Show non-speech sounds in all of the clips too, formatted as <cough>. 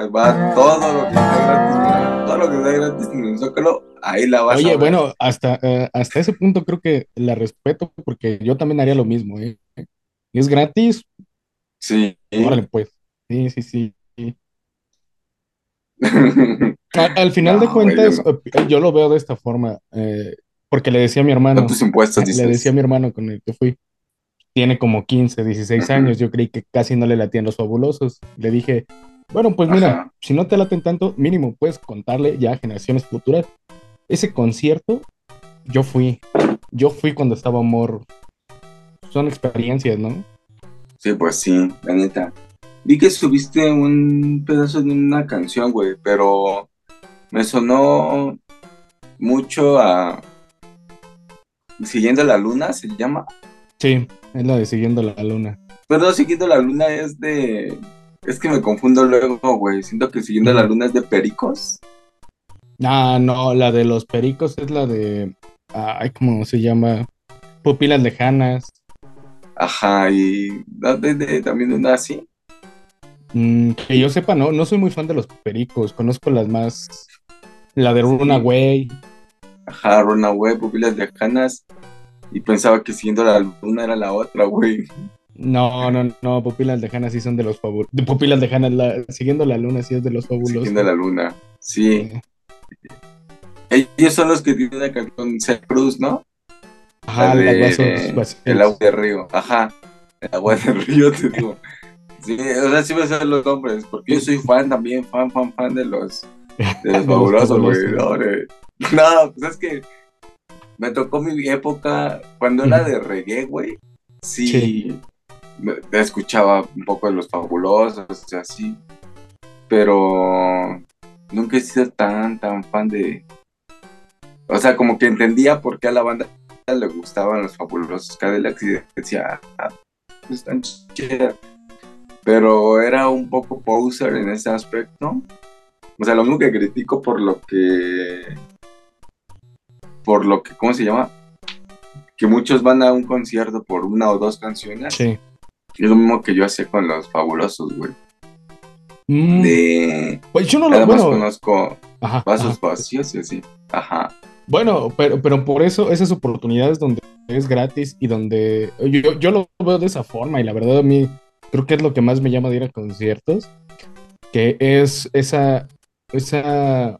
va todo lo que está gratis, todo lo que está gratis en el Zócalo, ahí la vas a Oye, ver. bueno, hasta, eh, hasta ese punto creo que la respeto porque yo también haría lo mismo, ¿eh? Es gratis, Sí. órale pues. Sí, sí, sí. <laughs> Al, al final de No, cuentas, yo eh, yo lo veo de esta forma, eh, porque le decía a mi hermano, tus impuestos, le decía a mi hermano con el que fui, tiene como 15, 16 Ujú. años, yo creí que casi no le latían los fabulosos. Le dije, bueno, pues mira, Ajá. si no te laten tanto, mínimo puedes contarle ya a generaciones futuras. Ese concierto, yo fui, yo fui cuando estaba morro. Son experiencias, ¿no? Sí, pues sí, la neta. Vi que subiste un pedazo de una canción, güey, pero me sonó mucho a Siguiendo la Luna, se llama. Sí, es la de Siguiendo la Luna. Pero Siguiendo la Luna es de... Es que me confundo luego, güey. Siento que Siguiendo la. Luna es de Pericos. Ah, no, la de los pericos es la de, ay, ¿cómo se llama? Pupilas lejanas. Ajá, y de, de- también una así. Mm, que yo sepa, no, no soy muy fan de los pericos. Conozco las más, la de Sí. Runaway. Ajá, Runaway, Pupilas Lejanas. Y pensaba que Siguiendo la Luna era la otra, güey. No, no, no, Pupilas lejanas sí son de los fabulosos. De Pupilas lejanas, la, Siguiendo la Luna sí es de los fabulosos. Siguiendo la Luna. Sí. Ellos son los que tienen la canción Cruz, ¿no? Ajá, La las de vasos vacíos. El agua del río. Ajá. El agua del río, te digo. Sí, o sea, sí me salen los nombres, porque yo soy fan también, fan, fan, fan de los, de los <laughs> De los fabulosos, güey. No. No, pues es que me tocó mi época, cuando era de reggae, güey, sí, Sí. Escuchaba un poco de los fabulosos, o sea, sí, pero nunca he sido tan, tan fan de... O sea, como que entendía por qué a la banda le gustaban los fabulosos Cadillacs y decía, ah, están chidas. Pero era un poco poser en ese aspecto. O sea, lo único que critico por lo que... Por lo que, ¿cómo se llama? Que muchos van a un concierto por una o dos canciones. Sí. Es lo mismo que yo hacía con los fabulosos, güey. Mm, De... pues yo no lo, bueno, conozco ajá, vasos ajá. vacíos y así. Ajá. Bueno, pero, pero por eso esas oportunidades donde es gratis y donde yo, yo lo veo de esa forma y la verdad a mí creo que es lo que más me llama de ir a conciertos, que es esa, esa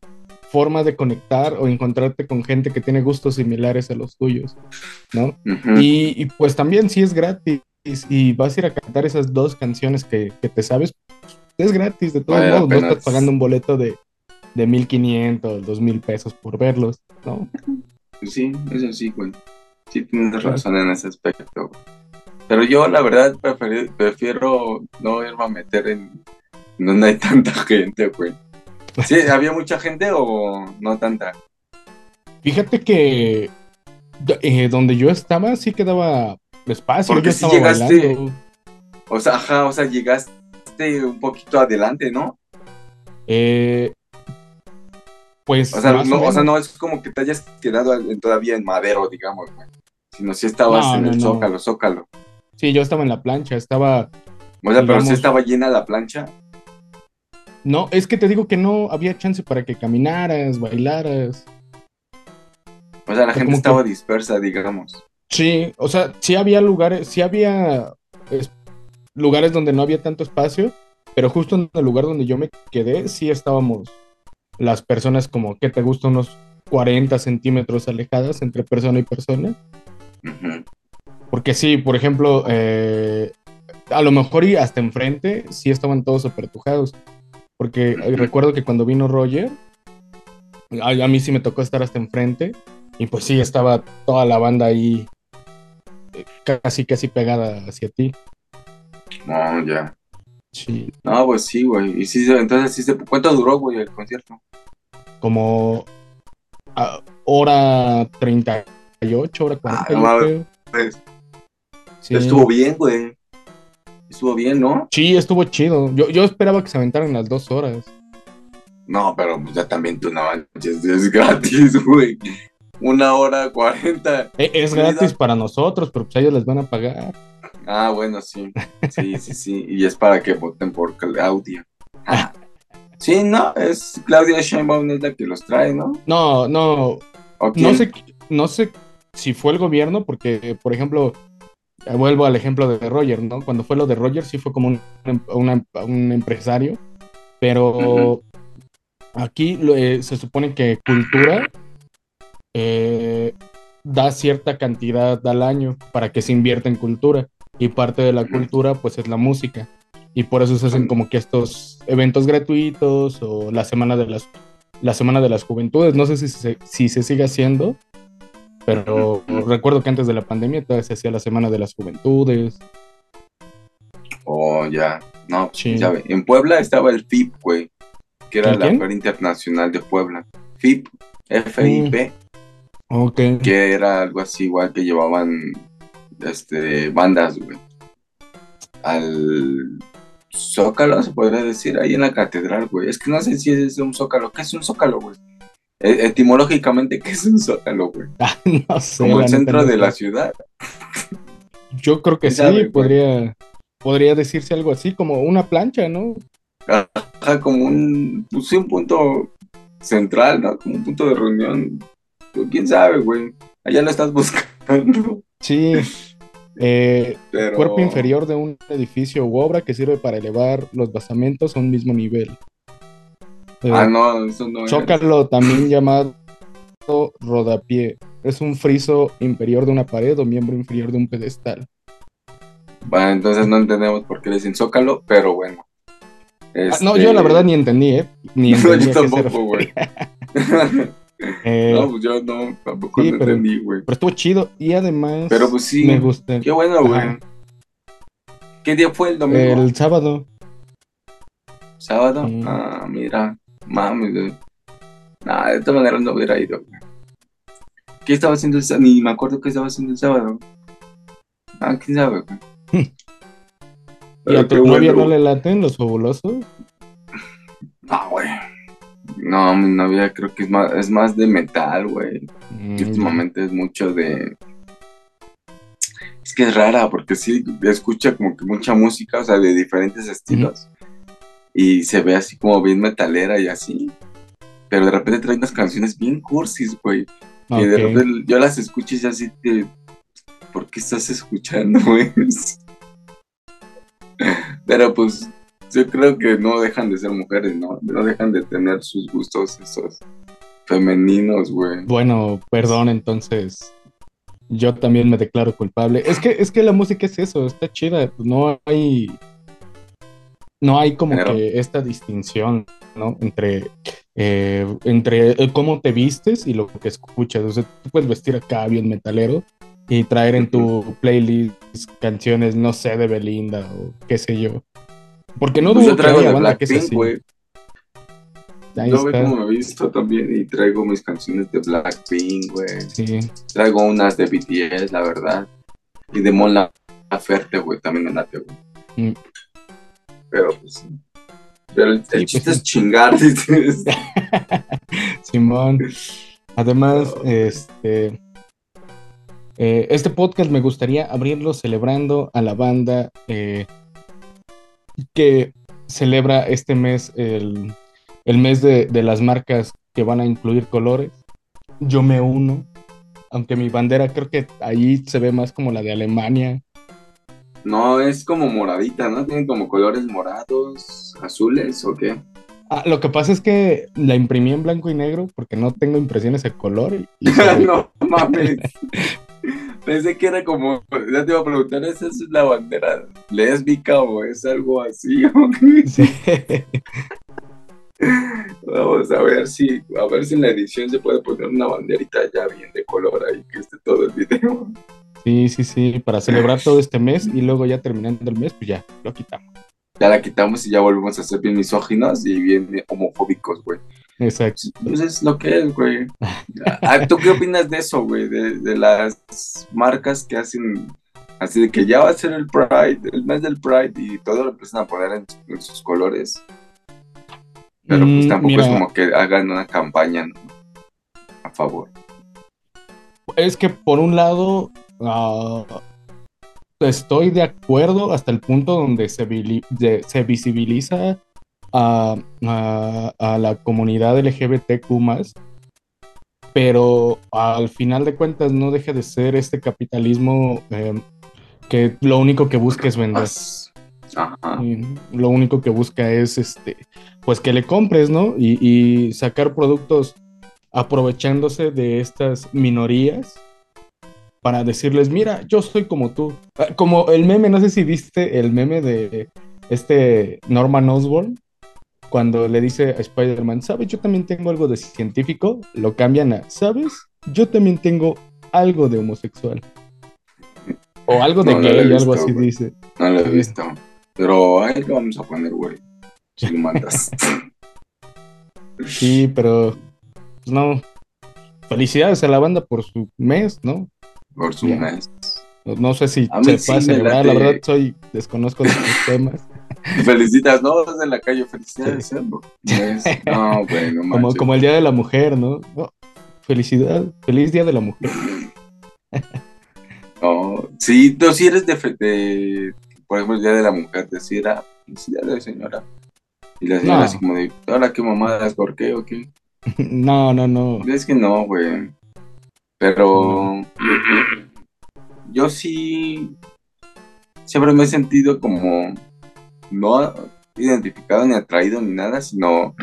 forma de conectar o encontrarte con gente que tiene gustos similares a los tuyos, ¿no? Y, y, pues también si es gratis y vas a ir a cantar esas dos canciones que, que te sabes, es gratis de todos Vale modos, no estás pagando un boleto de, de 1500, 2000 pesos por verlos, ¿no? Sí, eso sí, güey. Sí, tienes razón en ese aspecto. güey. Pero yo, la verdad, prefiero no irme a meter en en donde hay tanta <laughs> gente, güey. Sí, ¿había mucha gente o no tanta? Fíjate que eh, donde yo estaba sí quedaba espacio, Porque estaba llegaste- bailando. O sea, ajá, o sea, llegaste un poquito adelante, ¿no? Eh, pues O sea, no, o sea, no es como que te hayas quedado todavía en madero, digamos, güey. Sino si estabas No, en no, el zócalo, zócalo. Sí, yo estaba en la plancha, estaba... O sea, pero si estaba llena la plancha. No, es que te digo que no había chance para que caminaras, bailaras. O sea, la O gente estaba dispersa, digamos. Sí, o sea, sí había lugares, sí había es- lugares donde no había tanto espacio, pero justo en el lugar donde yo me quedé, sí estábamos las personas como que te gusta unos 40 centímetros alejadas entre persona y persona. Porque sí, por ejemplo, eh, a lo mejor y hasta enfrente sí estaban todos apertujados. Porque eh, recuerdo que cuando vino Roger, a, a mí sí me tocó estar hasta enfrente. Y pues sí, estaba toda la banda ahí casi, casi pegada hacia ti. No, ya. Sí, No, pues sí, güey. Y sí, entonces sí se... ¿Cuánto duró, güey, el concierto? como a hora 38, hora 40, Ah, no creo. Pues, Sí. Estuvo bien, güey. Estuvo bien, ¿no? Sí, estuvo chido. Yo, yo esperaba que se aventaran las dos horas. No, pero ya también tú no manches, es gratis, <laughs> güey. Una hora cuarenta. E- Es gratis para nosotros, pero pues ellos les van a pagar. Ah, bueno, sí. Sí, sí, sí. Y es para que voten por Claudia. Ah, Sí, no, es Claudia Sheinbaum es la que los trae, ¿no? No, no, ¿O no sé, no sé si fue el gobierno, porque, por ejemplo, vuelvo al ejemplo de Roger, ¿no? Cuando fue lo de Roger, sí fue como un, una- un empresario, pero aquí eh, se supone que cultura eh, da cierta cantidad al año para que se invierta en cultura, y parte de la cultura, pues, es la música. Y por eso se hacen como que estos eventos gratuitos o la semana de las la semana de las juventudes. No sé si se, si se sigue haciendo, pero recuerdo que antes de la pandemia todavía se hacía la semana de las juventudes. Oh, ya. No, Sí. quién sabe. En Puebla estaba el FIP, güey, que era ¿El la? Feria Internacional de Puebla. FIP, F-I-P, Que era algo así igual que llevaban este, bandas, güey. Al Zócalo, se podría decir, ahí en la catedral, güey. Es que no sé si es un Zócalo. ¿Qué es un Zócalo, güey? E- etimológicamente, ¿qué es un Zócalo, güey? <laughs> Ah, no sé. Como el centro no de la ciudad. Yo creo que ¿Quién sí, sabe, güey? podría, podría decirse algo así, como una plancha, ¿no? Ajá, como un, pues sí, un punto central, ¿no? Como un punto de reunión. Pero quién sabe, güey. Allá lo estás buscando. Sí. Eh, Pero... Cuerpo inferior de un edificio u obra que sirve para elevar los basamentos a un mismo nivel. Eh, Ah, no, eso no es. Zócalo, también llamado rodapié, es un friso inferior de una pared o miembro inferior de un pedestal. Bueno, entonces no entendemos por qué le dicen Zócalo, pero bueno. Ah, no, yo la verdad ni entendí, ¿eh? Ni Este, <laughs> No, yo tampoco, güey. <laughs> Eh, no, pues yo no, tampoco sí, no pero- entendí, güey. pero estuvo chido y además Pero pues sí, me gusta. qué bueno, güey. ¿Qué día fue el domingo? El sábado, ¿Sábado? Sí. Ah, mira, mames, güey. Nah, de todas maneras no hubiera ido, güey. ¿Qué estaba haciendo el sábado? Ni me acuerdo qué estaba haciendo el sábado. Ah, quién sabe, güey. ¿y Pero a tu novia bueno, no le laten los fabulosos? No, güey. No, mi novia creo que es más, es más de metal, güey. Mm, últimamente es mucho de... Es que es rara, porque sí escucha como que mucha música, o sea, de diferentes estilos. Y se ve así como bien metalera y así. Pero de repente trae unas canciones bien cursis, güey. Que de ok. repente yo las escucho y así de... ¿Por qué estás escuchando <laughs> eso? Pero pues yo creo que no dejan de ser mujeres, ¿no? No dejan de tener sus gustos esos femeninos, güey. Bueno, perdón, entonces yo también me declaro culpable. Es que, es que la música es eso, está chida. pues, No hay, no hay como que esta distinción, ¿no? Entre, eh, entre eh, cómo te vistes y lo que escuchas. O sea, tú puedes vestir acá bien metalero y traer en tu playlist canciones, no sé, de Belinda o qué sé yo. Porque no Pues dudo que traigo haya de banda que es Blackpink, así. güey. Ahí Yo ve está. como me he visto también y traigo mis canciones de Blackpink, güey. Sí. Traigo unas de BTS, la verdad. Y de Mon Laferte, güey, también me late, güey. Mm. Pero pues sí. Pero el, el pues, chiste sí. es chingar. <laughs> <laughs> Simón. Además, No. este. eh, este podcast me gustaría abrirlo celebrando a la banda eh, que celebra este mes el, el mes de, de las marcas que van a incluir colores. Yo me uno, aunque mi bandera creo que ahí se ve más como la de Alemania. No, es como moradita, ¿no? Tienen como colores morados, azules, ¿o qué? Ah, lo que pasa es que la imprimí en blanco y negro porque no tengo impresiones de color. y- <laughs> no mames. <laughs> Pensé que era como, ya te iba a preguntar, ¿esa es la bandera lésbica o es algo así? <laughs> Sí. Vamos a ver si, a ver si en la edición se puede poner una banderita ya bien de color ahí que esté todo el video. Sí, sí, sí, para celebrar todo este mes y luego ya terminando el mes, pues ya lo quitamos. Ya la quitamos y ya volvemos a ser bien misóginos y bien homofóbicos, güey. Exacto. Pues es lo que es, güey. Ah, ¿Tú qué opinas de eso, güey? De, de las marcas que hacen así de que ya va a ser el Pride, el mes del Pride y todo lo empiezan a poner en, en sus colores. Pero pues Mm, tampoco es como que hagan una campaña ¿no? a favor. Es que por un lado ah, estoy de acuerdo hasta el punto donde se, vili- de- se visibiliza a, a, la comunidad LGBTQ pero al final de cuentas no deja de ser este capitalismo em, que lo único que busca es vender. lo único que busca es este, pues que le compres, ¿no? Y, y, sacar productos aprovechándose de estas minorías para decirles, mira, yo soy como tú. Ah, como el meme, no sé si viste el meme de este Norman Osborn, cuando le dice a Spider-Man, ¿sabes? Yo también tengo algo de científico, lo cambian a, ¿sabes? Yo también tengo algo de homosexual. O algo de gay, algo así dice. No lo he visto. Pero ahí lo vamos a poner, güey. Si lo mandas. sí, pero. Pues no. Felicidades a la banda por su mes, ¿no? Por su mes. No, sé si se pase, la verdad soy, desconozco de los temas. <laughs> Felicitas, no, en la calle, felicidades, No, bueno, como, como el Día de la Mujer, ¿no? Felicidad, feliz Día de la Mujer. no, sí, tú sí eres de, de, por ejemplo, el Día de la Mujer, decir, ah, felicidades, señora. Y la señora así como de, ahora qué mamadas, ¿por qué o qué? <laughs> No, no, no. Es que no, güey. Pero yo sí siempre me he sentido como no identificado ni atraído ni nada, sino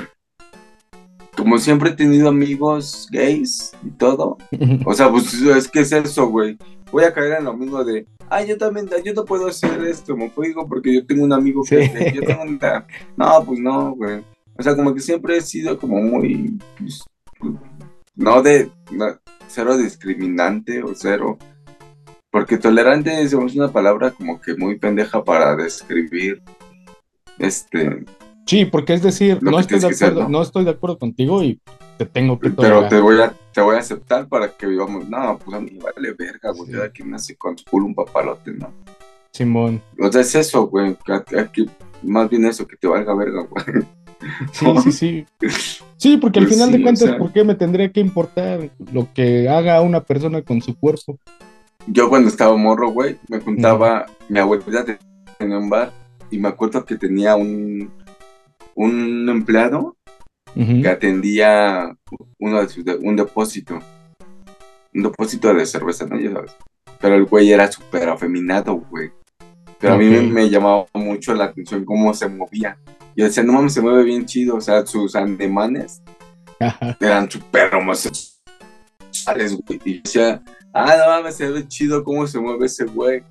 como siempre he tenido amigos gays y todo. <laughs> O sea, pues es que es eso, güey. Voy a caer en lo mismo de, ay, yo también, yo no puedo hacer esto homofóbico porque yo tengo un amigo que es yo tengo una... No, pues no, güey. O sea, como que siempre he sido como muy, pues, no de, cero discriminante o cero porque tolerante es una palabra como que muy pendeja para describir este. Sí, porque es decir, no estoy, de acuerdo, ¿no? estoy de acuerdo contigo y te tengo que. Pero te voy a, te voy a aceptar para que vivamos. No, pues a mí vale verga, güey. Sí. Aquí nace con culo un papalote, ¿no? Simón. O sea, es eso, güey. Aquí, más bien eso, que te valga verga, güey. <laughs> Sí, sí, sí. Sí, porque al pues final de cuentas, ¿por qué me tendría que importar lo que haga una persona con su cuerpo? Yo cuando estaba morro, güey, me contaba, mi abuelita tenía un bar y me acuerdo que tenía un, un empleado que atendía uno de un depósito, un depósito de cerveza, ¿no? Pero el güey era súper afeminado, güey. Pero a mí me, llamaba mucho la atención cómo se movía. Y decía, no mames, se mueve bien chido. O sea, sus andemanes eran súper homosexuales, güey. Y decía, ah, no mames, se ve chido cómo se mueve ese güey.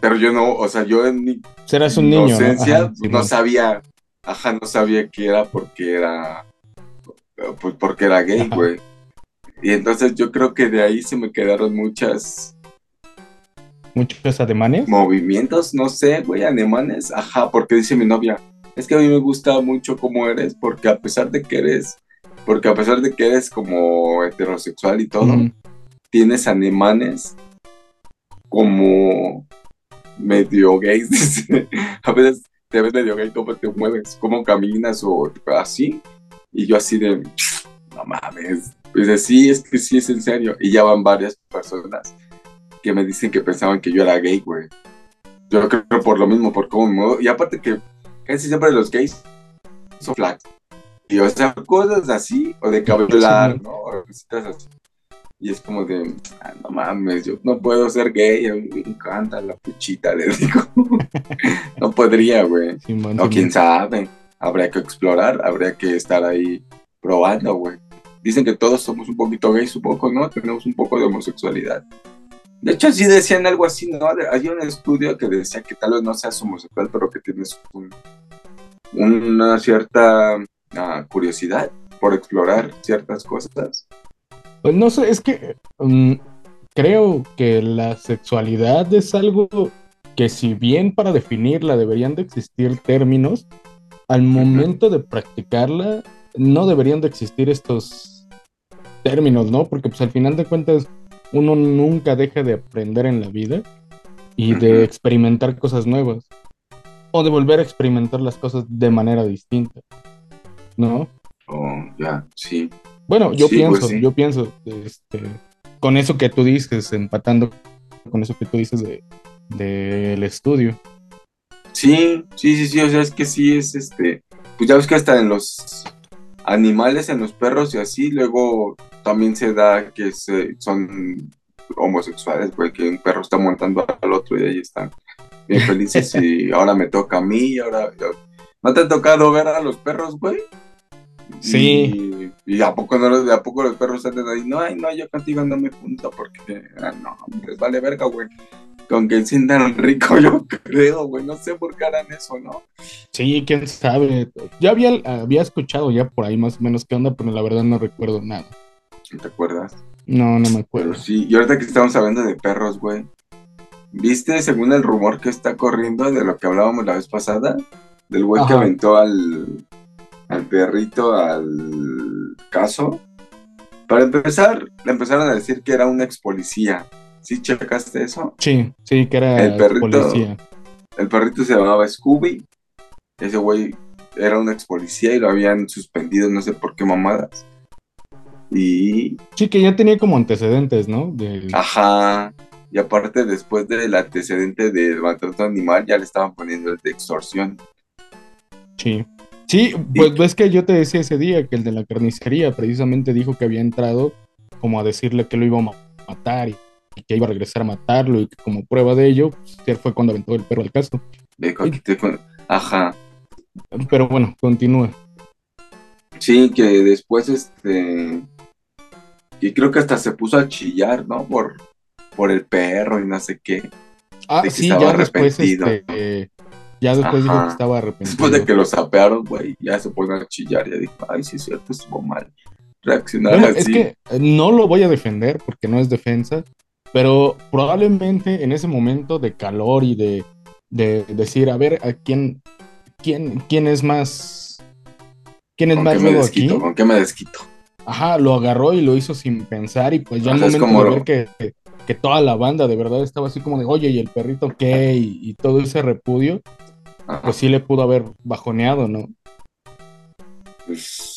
Pero yo no, o sea, yo en mi Serás un niño, inocencia ¿no? sabía, ajá, no sabía que era porque era, pues porque era gay, güey. Y entonces yo creo que de ahí se me quedaron muchas... ¿Muchos ademanes? Movimientos, no sé, güey, ademanes. Ajá, porque dice mi novia, es que a mí me gusta mucho cómo eres, porque a pesar de que eres, porque a pesar de que eres como heterosexual y todo, tienes ademanes como medio gay. <laughs> a veces te ves medio gay, cómo te mueves, cómo caminas o así. Y yo así de, no mames. Pues sí, es que sí, es en serio. Y ya van varias personas que me dicen que pensaban que yo era gay, güey. Yo creo por lo mismo, por cómo me muevo. Y aparte que casi siempre los gays son flags. Y o sea, cosas así, o de cabello largo, ¿no? O cositas así. Y es como de, ah, no mames, yo no puedo ser gay, a mí me encanta la puchita, le digo. <laughs> no podría, güey. no, quién sabe. Habría que explorar, habría que estar ahí probando, güey. Dicen que todos somos un poquito gays, un poco, ¿no? Tenemos un poco de homosexualidad. De hecho, sí decían algo así, ¿no? Hay un estudio que decía que tal vez no seas homosexual, pero que tienes una cierta ah, curiosidad por explorar ciertas cosas. Pues no sé, es que mm, creo que la sexualidad es algo que si bien para definirla deberían de existir términos, al momento de practicarla no deberían de existir estos términos, ¿no? Porque pues al final de cuentas uno nunca deja de aprender en la vida y de experimentar cosas nuevas o de volver a experimentar las cosas de manera distinta, ¿no? Oh, ya, sí. Bueno, yo pues pienso, yo pienso, este, con eso que tú dices, empatando con eso que tú dices del de, estudio. Sí, sí, sí, sí, o sea, es que sí es este, pues ya ves que hasta en los animales, en los perros y así, luego también se da que se, son homosexuales, güey, que un perro está montando al otro y ahí están bien felices <laughs> y ahora me toca a mí y ahora... ¿No te ha tocado ver a los perros, güey? Sí. Y, a poco no a poco los perros salen ahí, no, ay, no, yo contigo no me junto porque ah, no, les vale verga, güey. Con que sientan rico, <laughs> yo creo, güey. No sé por qué harán eso, ¿no? Sí, quién sabe. Yo había, había escuchado ya por ahí más o menos qué onda, pero la verdad no recuerdo nada. ¿Te acuerdas? No, no me acuerdo. sí, y ahorita que estamos hablando de perros, güey. ¿Viste, según el rumor que está corriendo de lo que hablábamos la vez pasada? Del güey que aventó al, al perrito al caso. Para empezar, le empezaron a decir que era un ex policía. ¿Sí checaste eso? Sí, sí, que era el perrito, policía. El perrito se llamaba Scooby. Ese güey era un ex policía y lo habían suspendido, no sé por qué mamadas. Y. Sí, que ya tenía como antecedentes, ¿no? Ajá. Y aparte, después del antecedente del maltrato animal, ya le estaban poniendo el de extorsión. Sí. Sí, pues ves que yo te decía ese día que el de la carnicería precisamente dijo que había entrado como a decirle que lo iba a matar y, que iba a regresar a matarlo y que como prueba de ello, pues, fue cuando aventó el perro al caso. Ajá. Pero bueno, continúa. Sí, que después este y creo que hasta se puso a chillar, ¿no? Por, por el perro y no sé qué. Ah, sí, ya después, este, ya después dijo que estaba arrepentido. <laughs> Después de que lo sapearon, güey, ya se pone a chillar. Ya dijo, ay, sí es cierto, estuvo mal reaccionar así. Es que no lo voy a defender porque no es defensa, pero probablemente en ese momento de calor y de, de decir, a ver, ¿a quién, quién, quién es más... ¿Quién es más rudo aquí? ¿Con qué me desquito? Ajá, lo agarró y lo hizo sin pensar y pues ya el momento de ver que, que, toda la banda de verdad estaba así como de, oye, ¿y el perrito qué? y todo ese repudio, pues sí le pudo haber bajoneado, ¿no? Pues,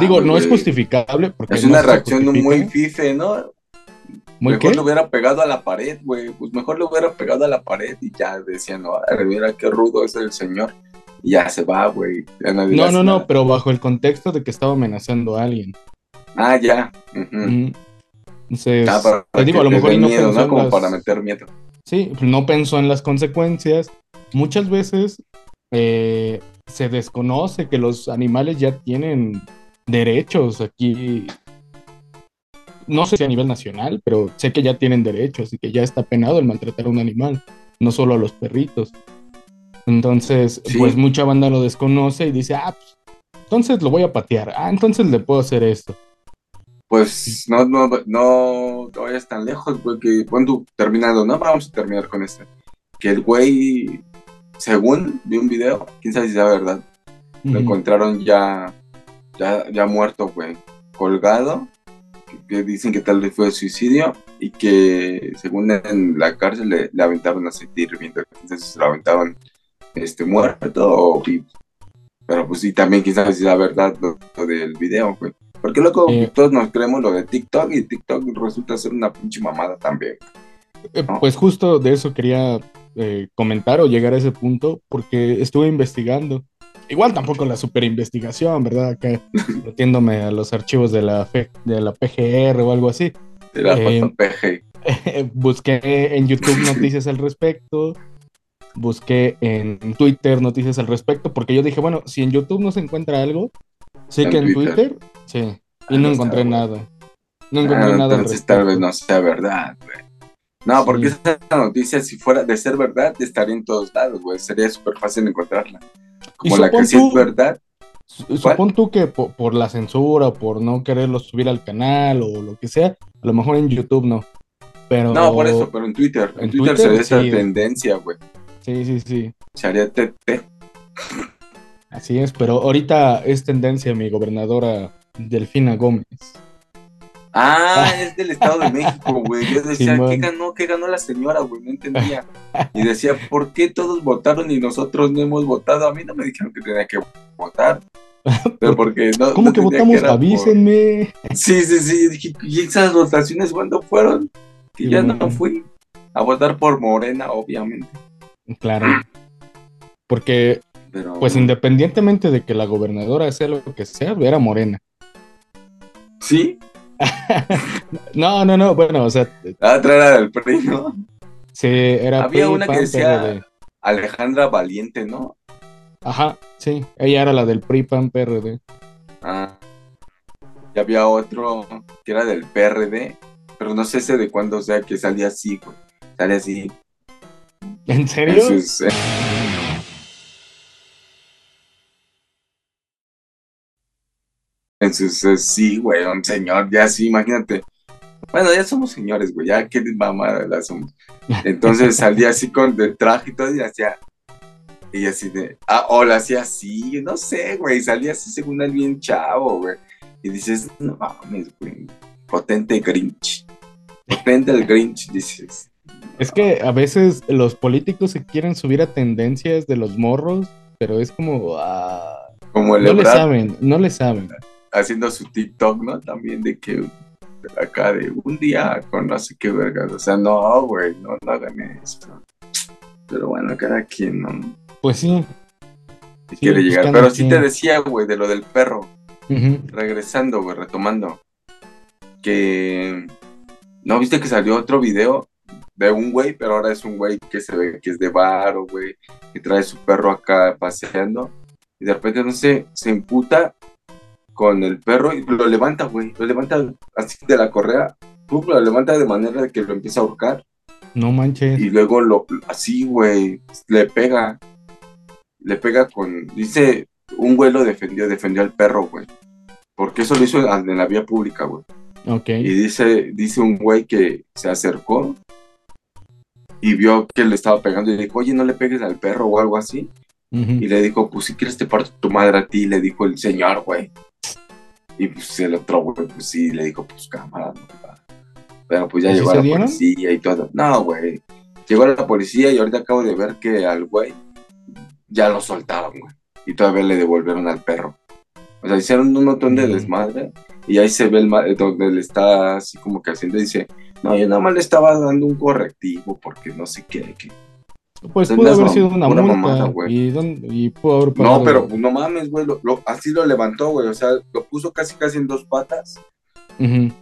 Digo, no es justificable. Porque es una reacción muy fife, ¿no? ¿Muy mejor le hubiera pegado a la pared, güey. Pues mejor le hubiera pegado a la pared y ya decían, no, mira qué rudo es el señor. Y ya se va, güey. No, no, no, pero bajo el contexto de que estaba amenazando a alguien. Ah, ya. Entonces, ah, digo, a lo mejor no miedo, ¿no? Como para meter miedo. Sí, no pensó en las consecuencias muchas veces eh, se desconoce que los animales ya tienen derechos aquí. No sé si a nivel nacional, pero sé que ya tienen derechos y que ya está penado el maltratar a un animal, no solo a los perritos. Entonces, pues mucha banda lo desconoce y dice, ah, pues, entonces lo voy a patear, ah, entonces le puedo hacer esto. Pues no, no, no, vayas tan lejos, porque cuando terminado, no vamos a terminar con esto. Que el güey según vi un video, quién sabe si es verdad, lo encontraron ya, ya, ya muerto, güey, colgado, que, dicen que tal vez fue suicidio y que según en la cárcel le, aventaron aceite hirviendo, entonces lo aventaron este, muerto o vivo. Pero pues sí, también quién sabe si la verdad lo, del video, güey. Porque luego eh. todos nos creemos lo de TikTok y TikTok resulta ser una pinche mamada también. Eh, pues justo de eso quería eh, comentar o llegar a ese punto porque estuve investigando. Igual tampoco la super investigación, ¿verdad? Acá <laughs> metiéndome a los archivos de la, de la PGR o algo así. De la eh, <laughs> busqué en YouTube noticias al respecto. Busqué en Twitter noticias al respecto. Porque yo dije, bueno, si en YouTube no se encuentra algo, sé que en Twitter, sí. Y no, encontré nada. No encontré ah, nada. Entonces tal vez no sea verdad, güey. No, porque esa noticia, si fuera de ser verdad, estaría en todos lados, güey. Sería súper fácil encontrarla. Como la que sí es verdad. Supón tú que por, la censura, o por no quererlo subir al canal o lo que sea, a lo mejor en YouTube no. Pero... No, por eso, pero en Twitter. En, Twitter, sería esa tendencia, güey. Sí, sí, sí. Se haría TT. Así es, pero ahorita es tendencia mi gobernadora Delfina Gómez. Ah, <laughs> es del Estado de México, güey. Yo decía, ¿qué ganó? ¿Qué ganó la señora, güey? No entendía. Y decía, ¿por qué todos votaron y nosotros no hemos votado? A mí no me dijeron que tenía que votar. Pero <laughs> porque no. ¿Cómo que votamos? Avísenme. Sí, sí, sí. Dije, ¿y esas votaciones cuándo fueron? Que ya no fui a votar por Morena, obviamente. Claro. Porque, Pero, pues independientemente de que la gobernadora sea lo que sea, era morena. Sí, <laughs> No, no, no, bueno, o sea, la otra era del PRI, ¿no? sí, era Había PRI, una que decía- PRD. Alejandra Valiente, ¿no? Ajá, sí, ella era la del PRI, PAN, PRD. Ah. Y había otro que era del PRD, pero no sé ese de cuándo, o sea, que salía así, güey. Salía así. ¿En serio? eh, en sus, eh, sí, güey, un señor, ya sí, imagínate. Bueno, ya somos señores, güey, ya qué mamada la somos. <laughs> Entonces salía así con el traje y todo y hacía. Y así de. Ah, o la hacía así, no sé, güey, salía así según él bien chavo, güey. Y dices, no mames, güey, potente Grinch. Potente el Grinch, dices. Es que a veces los políticos se quieren subir a tendencias de los morros, pero es como, ah, Como el no le saben, no le saben. Haciendo su TikTok, ¿no? También de que acá de un día con no sé qué vergas. O sea, no, güey, no, no hagan eso. Pero bueno, cada quien, ¿no? Pues sí. Sí, quiere llegar. Pero sí te decía, güey, de lo del perro. Regresando, güey, retomando. Que. ¿No viste que salió otro video de un güey, pero ahora es un güey que se ve que es de varo, güey, que trae su perro acá paseando. Y de repente, no sé, se imputa con el perro y lo levanta, güey. Lo levanta así de la correa. pum, lo levanta de manera de que lo empieza a ahorcar. No manches. Y luego lo, así, güey, le pega. Le pega con. Dice, un güey lo defendió, defendió al perro, güey. Porque eso lo hizo en en la vía pública, güey. Ok. Y dice, dice un güey que se acercó y vio que le estaba pegando y dijo, oye, no le pegues al perro o algo así. Y le dijo, pues si quieres te parto tu madre a ti, le dijo el señor, güey. Y pues el otro güey, pues sí, le dijo, pues cámara, no. Pero pues ya ¿Y sí llegó se la dieron? policía y todo. No, güey. Llegó la policía y ahorita acabo de ver que al güey ya lo soltaron, güey. Y todavía le devolvieron al perro. O sea, hicieron un montón de Mm. desmadre. Y ahí se ve el eh, donde le está así como que haciendo. Dice, no, yo nada más le estaba dando un correctivo porque no sé qué. que-". Pues pudo haber sido una pura multa. mamada, güey. y, pudo haber pagado- No, pero pues, no mames, güey. lo- lo- así lo levantó, güey. O sea, lo puso casi casi en dos patas. Ujú.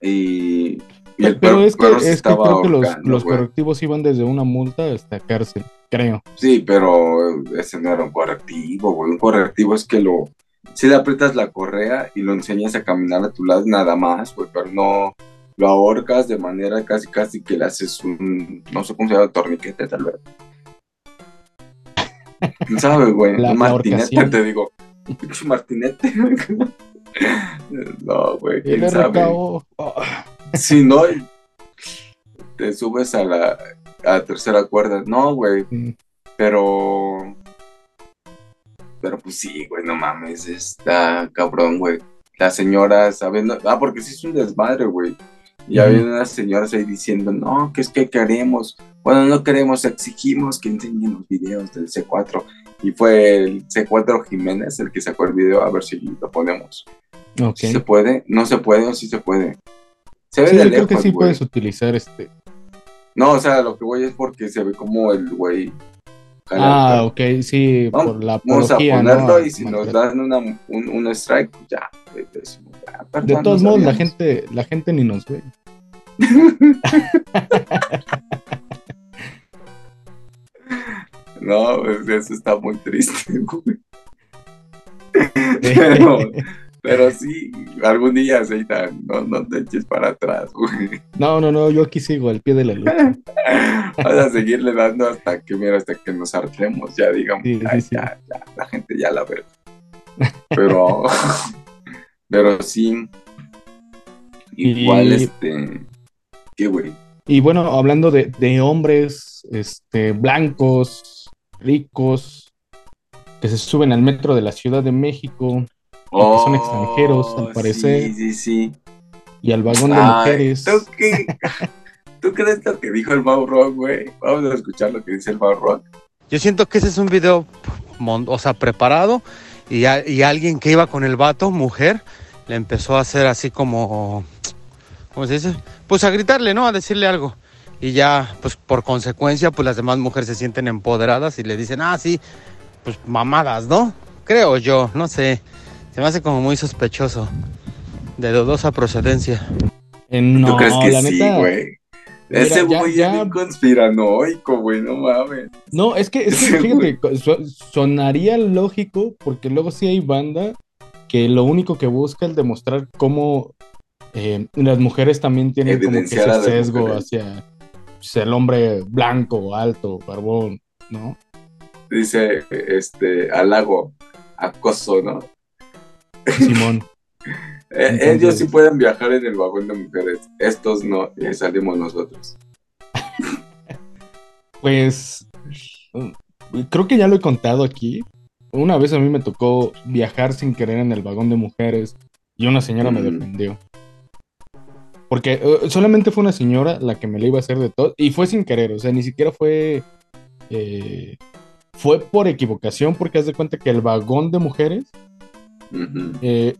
Y, y Pero, el perro, es que, perro es que estaba creo que los, los correctivos iban desde una multa hasta cárcel, creo. Sí, pero ese no era un correctivo, güey. Un correctivo es que lo. Si le aprietas la correa y lo enseñas a caminar a tu lado, nada más, güey. Pero no lo ahorcas de manera casi, casi que le haces un. No sé cómo se llama, torniquete, tal vez. ¿Quién sabe, güey? La- un martinete, te digo. <laughs> Un pinche martinete. no, güey, quién sabe. Oh, Si no, te subes a la, a la tercera cuerda. No, güey. mm, Pero. Pero pues sí, güey, no mames, está cabrón, güey. La señora, sabiendo. Ah, porque sí es un desmadre, güey. Y había unas señoras ahí diciendo, no, que es que queremos. Bueno, no queremos, exigimos que enseñen los videos del C4. Y fue el C4 Jiménez el que sacó el video, a ver si lo ponemos. ¿Sí se puede? ¿No se puede o sí se puede? Se ve Sí, de creo lejos, que sí puedes utilizar este. No, o sea, lo que voy es porque se ve como el güey. Ah, ok, sí, Vamos- por la Vamos a ponerlo ¿no? y si nos dan una, un, un strike, ya, De todos no modos, la gente, la gente ni nos ve. No, pues, eso está muy triste, <laughs> güey. Pero, pero sí, algún día, Seitan, no, no te eches para atrás, güey. No, no, no, yo aquí sigo al pie de la lucha. Vas a seguirle dando hasta que, mira, hasta que nos hartemos, ya digamos, Sí, sí, "Ay, sí. ya, ya, la gente ya la ve. Pero, <laughs> pero sí, igual, Y- este, ¿qué, güey? Y bueno, hablando de, de hombres este, blancos, ricos, que se suben al metro de la Ciudad de México que son extranjeros, al parecer. Oh, Sí, sí, sí. y al vagón de Ay, mujeres. ¿tú, qué? <laughs> ¿Tú crees lo que dijo el Mau Rock, güey? Vamos a escuchar lo que dice el Mau Rock. Yo siento que ese es un video, o sea, preparado y, a- y alguien que iba con el vato, mujer, le empezó a hacer así como, ¿cómo se dice? Pues a gritarle, ¿no? A decirle algo. y ya, pues por consecuencia, pues las demás mujeres se sienten empoderadas y le dicen, ah, sí, pues mamadas, ¿no? Creo yo, no sé. Se me hace como muy sospechoso. De dudosa procedencia. Eh, no, ¿Tú crees que la sí, neta. güey? Mira, Ese ya- güey ya, ya- conspiranoico, güey, no mames. No, es que, es que fíjate, sonaría lógico porque luego sí hay banda que lo único que busca es demostrar cómo eh, las mujeres también tienen como que ese sesgo hacia pues, el hombre blanco, alto, barbón, ¿no? Dice, este, halago, acoso, ¿no? Simón. <laughs> Eh, Entonces- Ellos sí pueden viajar en el vagón de mujeres, estos no, y salimos nosotros. <laughs> Pues mm, creo que ya lo he contado aquí. Una vez a mí me tocó viajar sin querer en el vagón de mujeres y una señora me Mm. defendió. Porque eh, solamente fue una señora la que me la iba a hacer de todo y fue sin querer, o sea, ni siquiera fue eh, fue por equivocación porque haz de cuenta que el vagón de mujeres eh,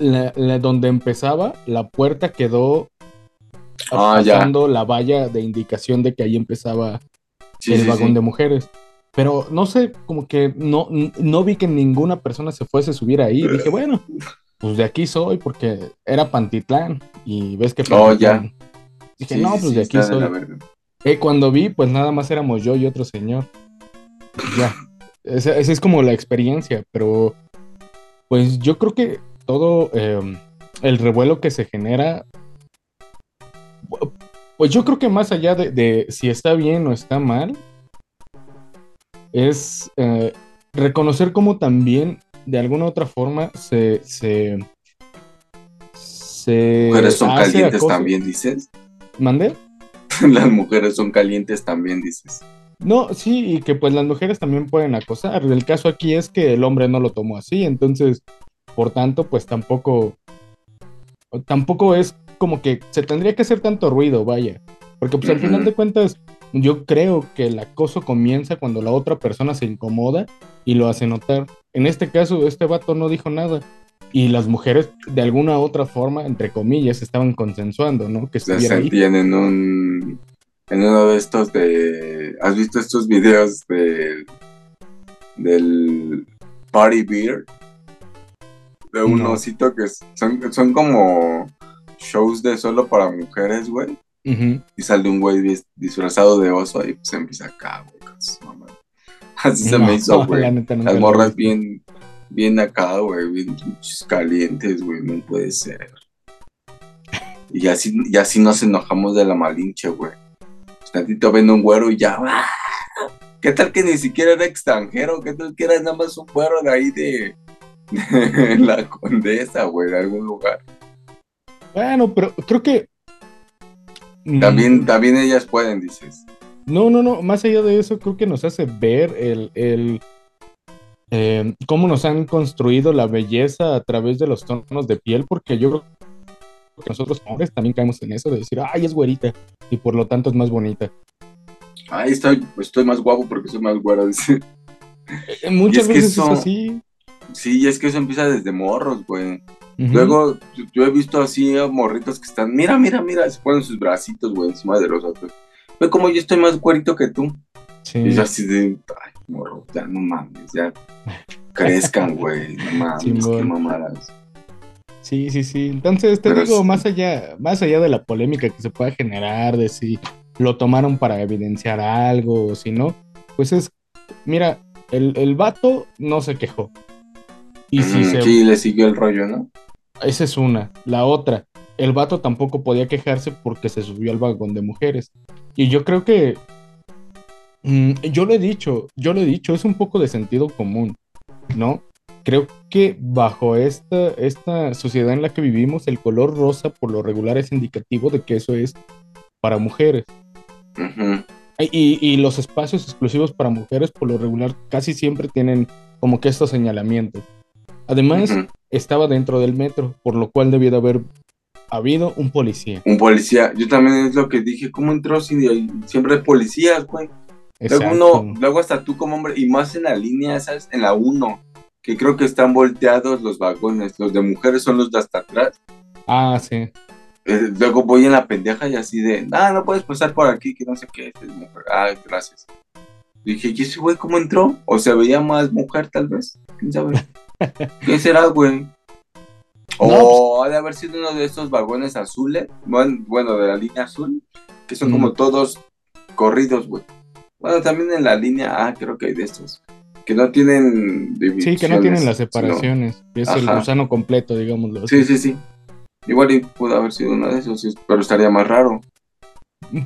la- la- donde empezaba la puerta quedó Ah, ya. pasando la valla de indicación de que ahí empezaba Sí, el sí, vagón sí. de mujeres. Pero no sé, como que no, no vi que ninguna persona se fuese a subir ahí. Dije, bueno, pues de aquí soy, porque era Pantitlán. Y ves que Oh, Pantitlán. Dije, Sí, no, sí, pues sí, de aquí de soy. Eh, cuando vi, pues nada más éramos yo y otro señor. Ya. Esa, esa es como la experiencia, pero pues yo creo que todo eh, el revuelo que se genera, pues yo creo que más allá de, de si está bien o está mal, es eh, reconocer cómo también de alguna u otra forma se... se se Mujeres son hace calientes acoso. también, dices. ¿Mande? <laughs> Las mujeres son calientes también, dices. No, sí, y que pues las mujeres también pueden acosar. El caso aquí es que el hombre no lo tomó así, entonces, por tanto, pues tampoco, tampoco es como que se tendría que hacer tanto ruido, vaya. Porque pues al final de cuentas, yo creo que el acoso comienza cuando la otra persona se incomoda y lo hace notar. En este caso, este vato no dijo nada. Y las mujeres, de alguna u otra forma, entre comillas, estaban consensuando, ¿no? Que Se sentían en un. En uno de estos de. ¿Has visto estos videos de, del Party Beer? De un No. osito que son, son como shows de solo para mujeres, güey. Y sale un güey dis- disfrazado de oso y pues empieza acá, güey. <laughs> Así se me hizo, güey. Las morras bien, bien acá, güey, bien calientes, güey, no puede ser. Y así, y así nos enojamos de la malinche, güey. Pues tantito ven un güero y ya, ¡ah! ¿Qué tal que ni siquiera era extranjero? ¿Qué tal que era nada más un güero de ahí de, <laughs> de la condesa, güey, de algún lugar? Bueno, pero creo que. Mm, También, también ellas pueden, dices. No, no, no. Más allá de eso, creo que nos hace ver el. el eh, cómo nos han construido la belleza a través de los tonos de piel, porque yo creo que nosotros hombres también caemos en eso de decir, ay, es güerita, y por lo tanto es más bonita. Ay, estoy, estoy más guapo porque soy más güero, <laughs> dice. Eh, Muchas es que veces eso- es así. Sí, es que eso empieza desde morros, güey. Luego, yo- he visto así morritos que están, mira, mira, mira, se ponen sus bracitos, güey, encima de los otros. Ve como yo estoy más güerito que tú. Sí. Y yo así de, ay, morro, ya no mames, ya <laughs> crezcan, güey, no mames, qué mamadas. Sí, sí, sí. Entonces te Pero digo, más allá, más allá de la polémica que se pueda generar, de si lo tomaron para evidenciar algo o si no, pues es, mira, el, el vato no se quejó. Y si Mm, se, Sí, le siguió el rollo, ¿no? Esa es una. La otra, el vato tampoco podía quejarse porque se subió al vagón de mujeres. Y yo creo que, mm, yo lo he dicho, yo lo he dicho, es un poco de sentido común, ¿no? Creo que bajo esta, esta sociedad en la que vivimos, el color rosa por lo regular es indicativo de que eso es para mujeres. Y, y los espacios exclusivos para mujeres por lo regular casi siempre tienen como que estos señalamientos. Además. Estaba dentro del metro, por lo cual debió de haber habido un policía. Un policía, yo también es lo que dije, ¿cómo entró si siempre hay policías, güey? Luego uno, luego hasta tú como hombre, y más en la línea, ¿sabes? En la 1, que creo que están volteados los vagones, los de mujeres son los de hasta atrás. Ah, sí. Eh, luego voy en la pendeja y así de, ah, no puedes pasar por aquí, que no sé qué. es mujer. Ah, gracias. Dije, ¿y ese güey cómo entró? O se veía más mujer, tal vez. ¿Quién sabe? <laughs> <laughs> ¿Qué será, güey? O pues ha de haber sido uno de estos vagones azules, bueno, de la línea azul, que son como todos corridos, güey. Bueno, también en la línea A creo que hay de estos, que no tienen Sí, que no tienen las separaciones, que es el gusano completo, digámoslo. así. Sí, sí, sí. Igual y pudo haber sido uno de esos, pero estaría más raro.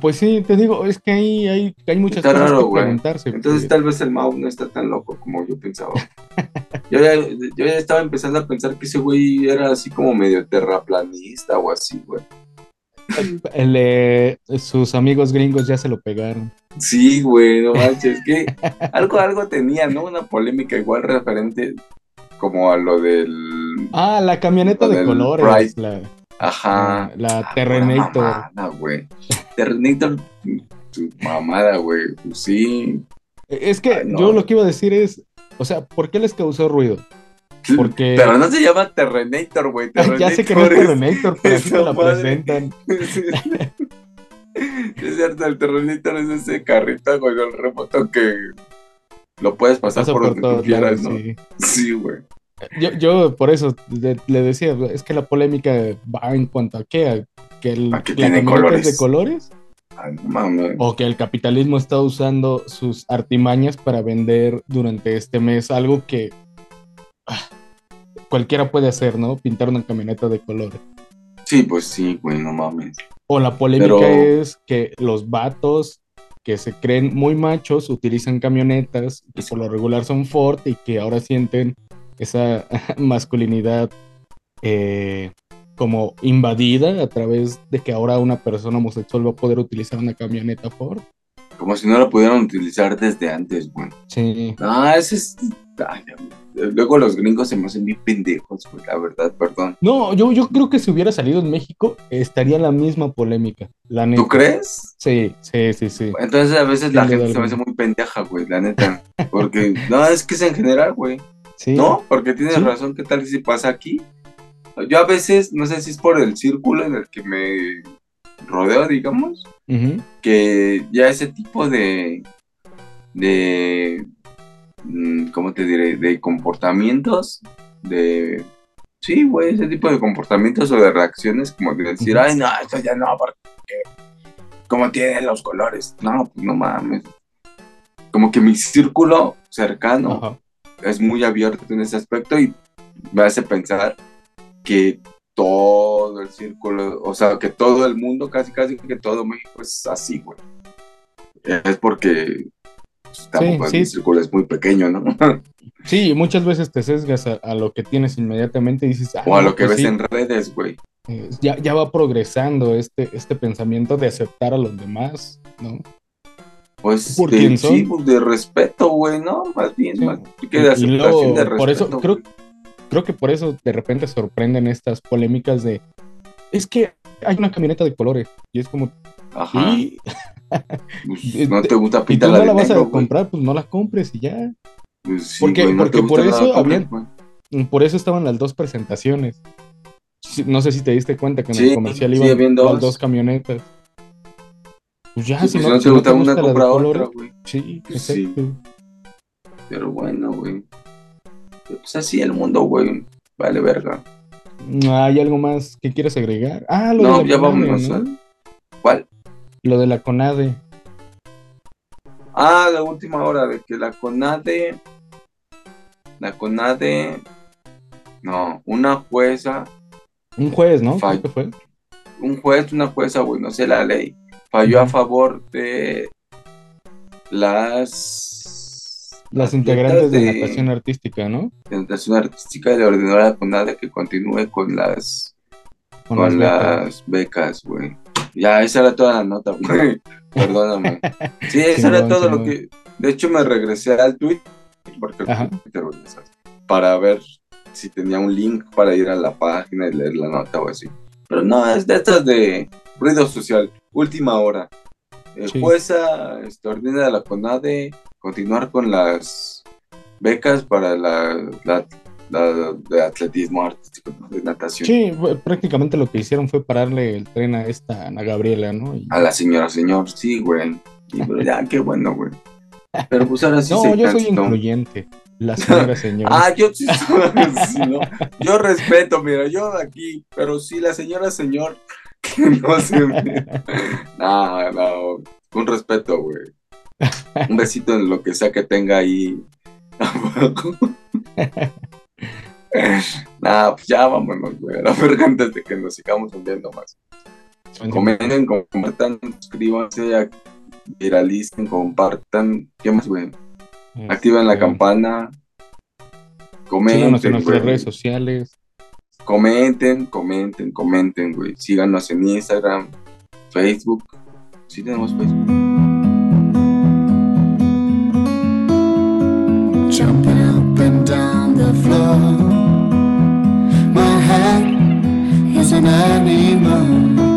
Pues sí, te digo, es que ahí hay, hay muchas Está cosas raro, que güey. preguntarse. Entonces pues. tal vez el Mau no está tan loco como yo pensaba. yo, ya, yo ya estaba empezando a pensar que ese güey era así como medio terraplanista o así, güey. El, eh, sus amigos gringos ya se lo pegaron. Sí, güey, no manches, que algo, algo tenía, ¿no? Una polémica igual referente como a lo del... Ah, la camioneta de colores. La, Ajá. la Ah, Terrenator. güey. Terrenator, tu mamada, güey. Pues sí. Es que Ay, no. yo lo que iba a decir es, o sea, ¿por qué les causó ruido? Porque- Pero no se llama Terrenator, güey. <laughs> ya sé que no es Terrenator pero así te la presentan. <laughs> es cierto, el Terrenator es ese carrito con el remoto que lo puedes pasar Pasa por, por donde tú quieras, ¿no? sí. Sí, güey. Yo, yo por eso le, le decía, es que la polémica va en cuanto a qué, a que el, A que tiene colores. es de colores Ay, mames. o que el capitalismo está usando sus artimañas para vender durante este mes algo que ah, cualquiera puede hacer, ¿no? Pintar una camioneta de colores. Sí, pues sí, güey, no mames. O la polémica Pero- es que los vatos que se creen muy machos utilizan camionetas que por lo regular son Ford y que ahora sienten esa <laughs> masculinidad eh, como invadida a través de que ahora una persona homosexual va a poder utilizar una camioneta Ford. Como si no lo pudieran utilizar desde antes, güey. Sí. Ah, ese es. ay, luego los gringos se me hacen bien pendejos, güey, la verdad, perdón. No, yo, yo creo que si hubiera salido en México estaría la misma polémica. La neta. ¿Tú crees? Sí, sí, sí, sí. Entonces a veces la gente se me hace muy pendeja, güey, la neta. Porque, <laughs> no, es que es en general, güey. Sí. No, porque tienes Sí. razón, ¿qué tal si pasa aquí? Yo a veces, no sé si es por el círculo en el que me rodeo, digamos, que ya ese tipo de, de, mm, ¿cómo te diré? De comportamientos, de, sí, güey, ese tipo de comportamientos o de reacciones, como de decir, ay, no, esto ya no, porque, ¿cómo tienen los colores? No, pues no mames. Como que mi círculo cercano es muy abierto en ese aspecto y me hace pensar que todo el círculo, o sea, que todo el mundo, casi casi que todo México es así, güey. Es porque pues, tampoco sí. el círculo es muy pequeño, ¿no? <laughs> Sí, muchas veces te sesgas a, a lo que tienes inmediatamente y dices, ah, o a lo que pues ves sí, en redes, güey. eh, ya, ya va progresando este, este pensamiento de aceptar a los demás, ¿no? Pues ¿Por de, quién son? sí, pues, de respeto, güey, ¿no? Más bien, más que de aceptación, luego, de respeto. por eso creo. Creo que por eso de repente sorprenden estas polémicas de, es que hay una camioneta de colores y es como, Ajá. ¿y, Pues, <laughs> no te gusta pintar no la la de vas negro, a comprar, pues no la compres y ya. Pues, sí, Porque- no porque por eso habían- Por eso estaban las dos presentaciones. Sí, No sé si te diste cuenta que en Sí, el comercial sí, iban las dos. dos camionetes. Pues ya, Sí, si, pues, no, si no te no gusta una, la compra otra, güey. Sí, sí. exacto. Pero bueno, güey. Pues así el mundo, güey. Vale, verga. ¿Hay algo más que quieres agregar? Ah, lo No, de la ya CONADE, vámonos. ¿no? a- ¿Cuál? Lo de la CONADE. Ah, la última hora de que la CONADE. La CONADE. No, una jueza. Un juez, ¿no? Fall- que fue. Un juez, una jueza, güey, no sé la ley. Falló a favor de las. Las atletas integrantes de natación artística, ¿no? de natación artística y le ordenó a la CONADE que continúe con las Con, con las becas. güey. Ya, esa era toda la nota, güey. <laughs> Perdóname. Sí, <laughs> eso era todo lo que. De hecho, me regresé al tweet porque para ver si tenía un link para ir a la página y leer la nota o así. Pero no, es de estas de ruido social. Última hora. Eh, Sí. Jueza este, ordena a la CONADE continuar con las becas para la, la- la de atletismo artístico, de natación. Sí, prácticamente lo que hicieron fue pararle el tren a esta Ana Gabriela, ¿no? A la señora, señor, sí, güey. Y, pero ya, qué bueno, güey. Pero pues ahora sí <laughs> No, yo soy incluyente. La señora, <laughs> señor. ah, yo <laughs> sí, ¿no? Yo respeto, mira, yo aquí, pero sí, la señora, señor, que no se No, no, un respeto, güey. Un besito en lo que sea que tenga ahí. <laughs> Nada, pues ya vámonos, güey. la verga antes de que nos sigamos hundiendo más. Comenten, compartan, suscríbanse, viralicen, compartan. ¿Qué más, güey? Activen la este, campana. Comenten. en nuestras redes sociales. Comenten, comenten, comenten, güey. Síganos en Instagram, Facebook. Sí tenemos Facebook. Floor. My head is an animal.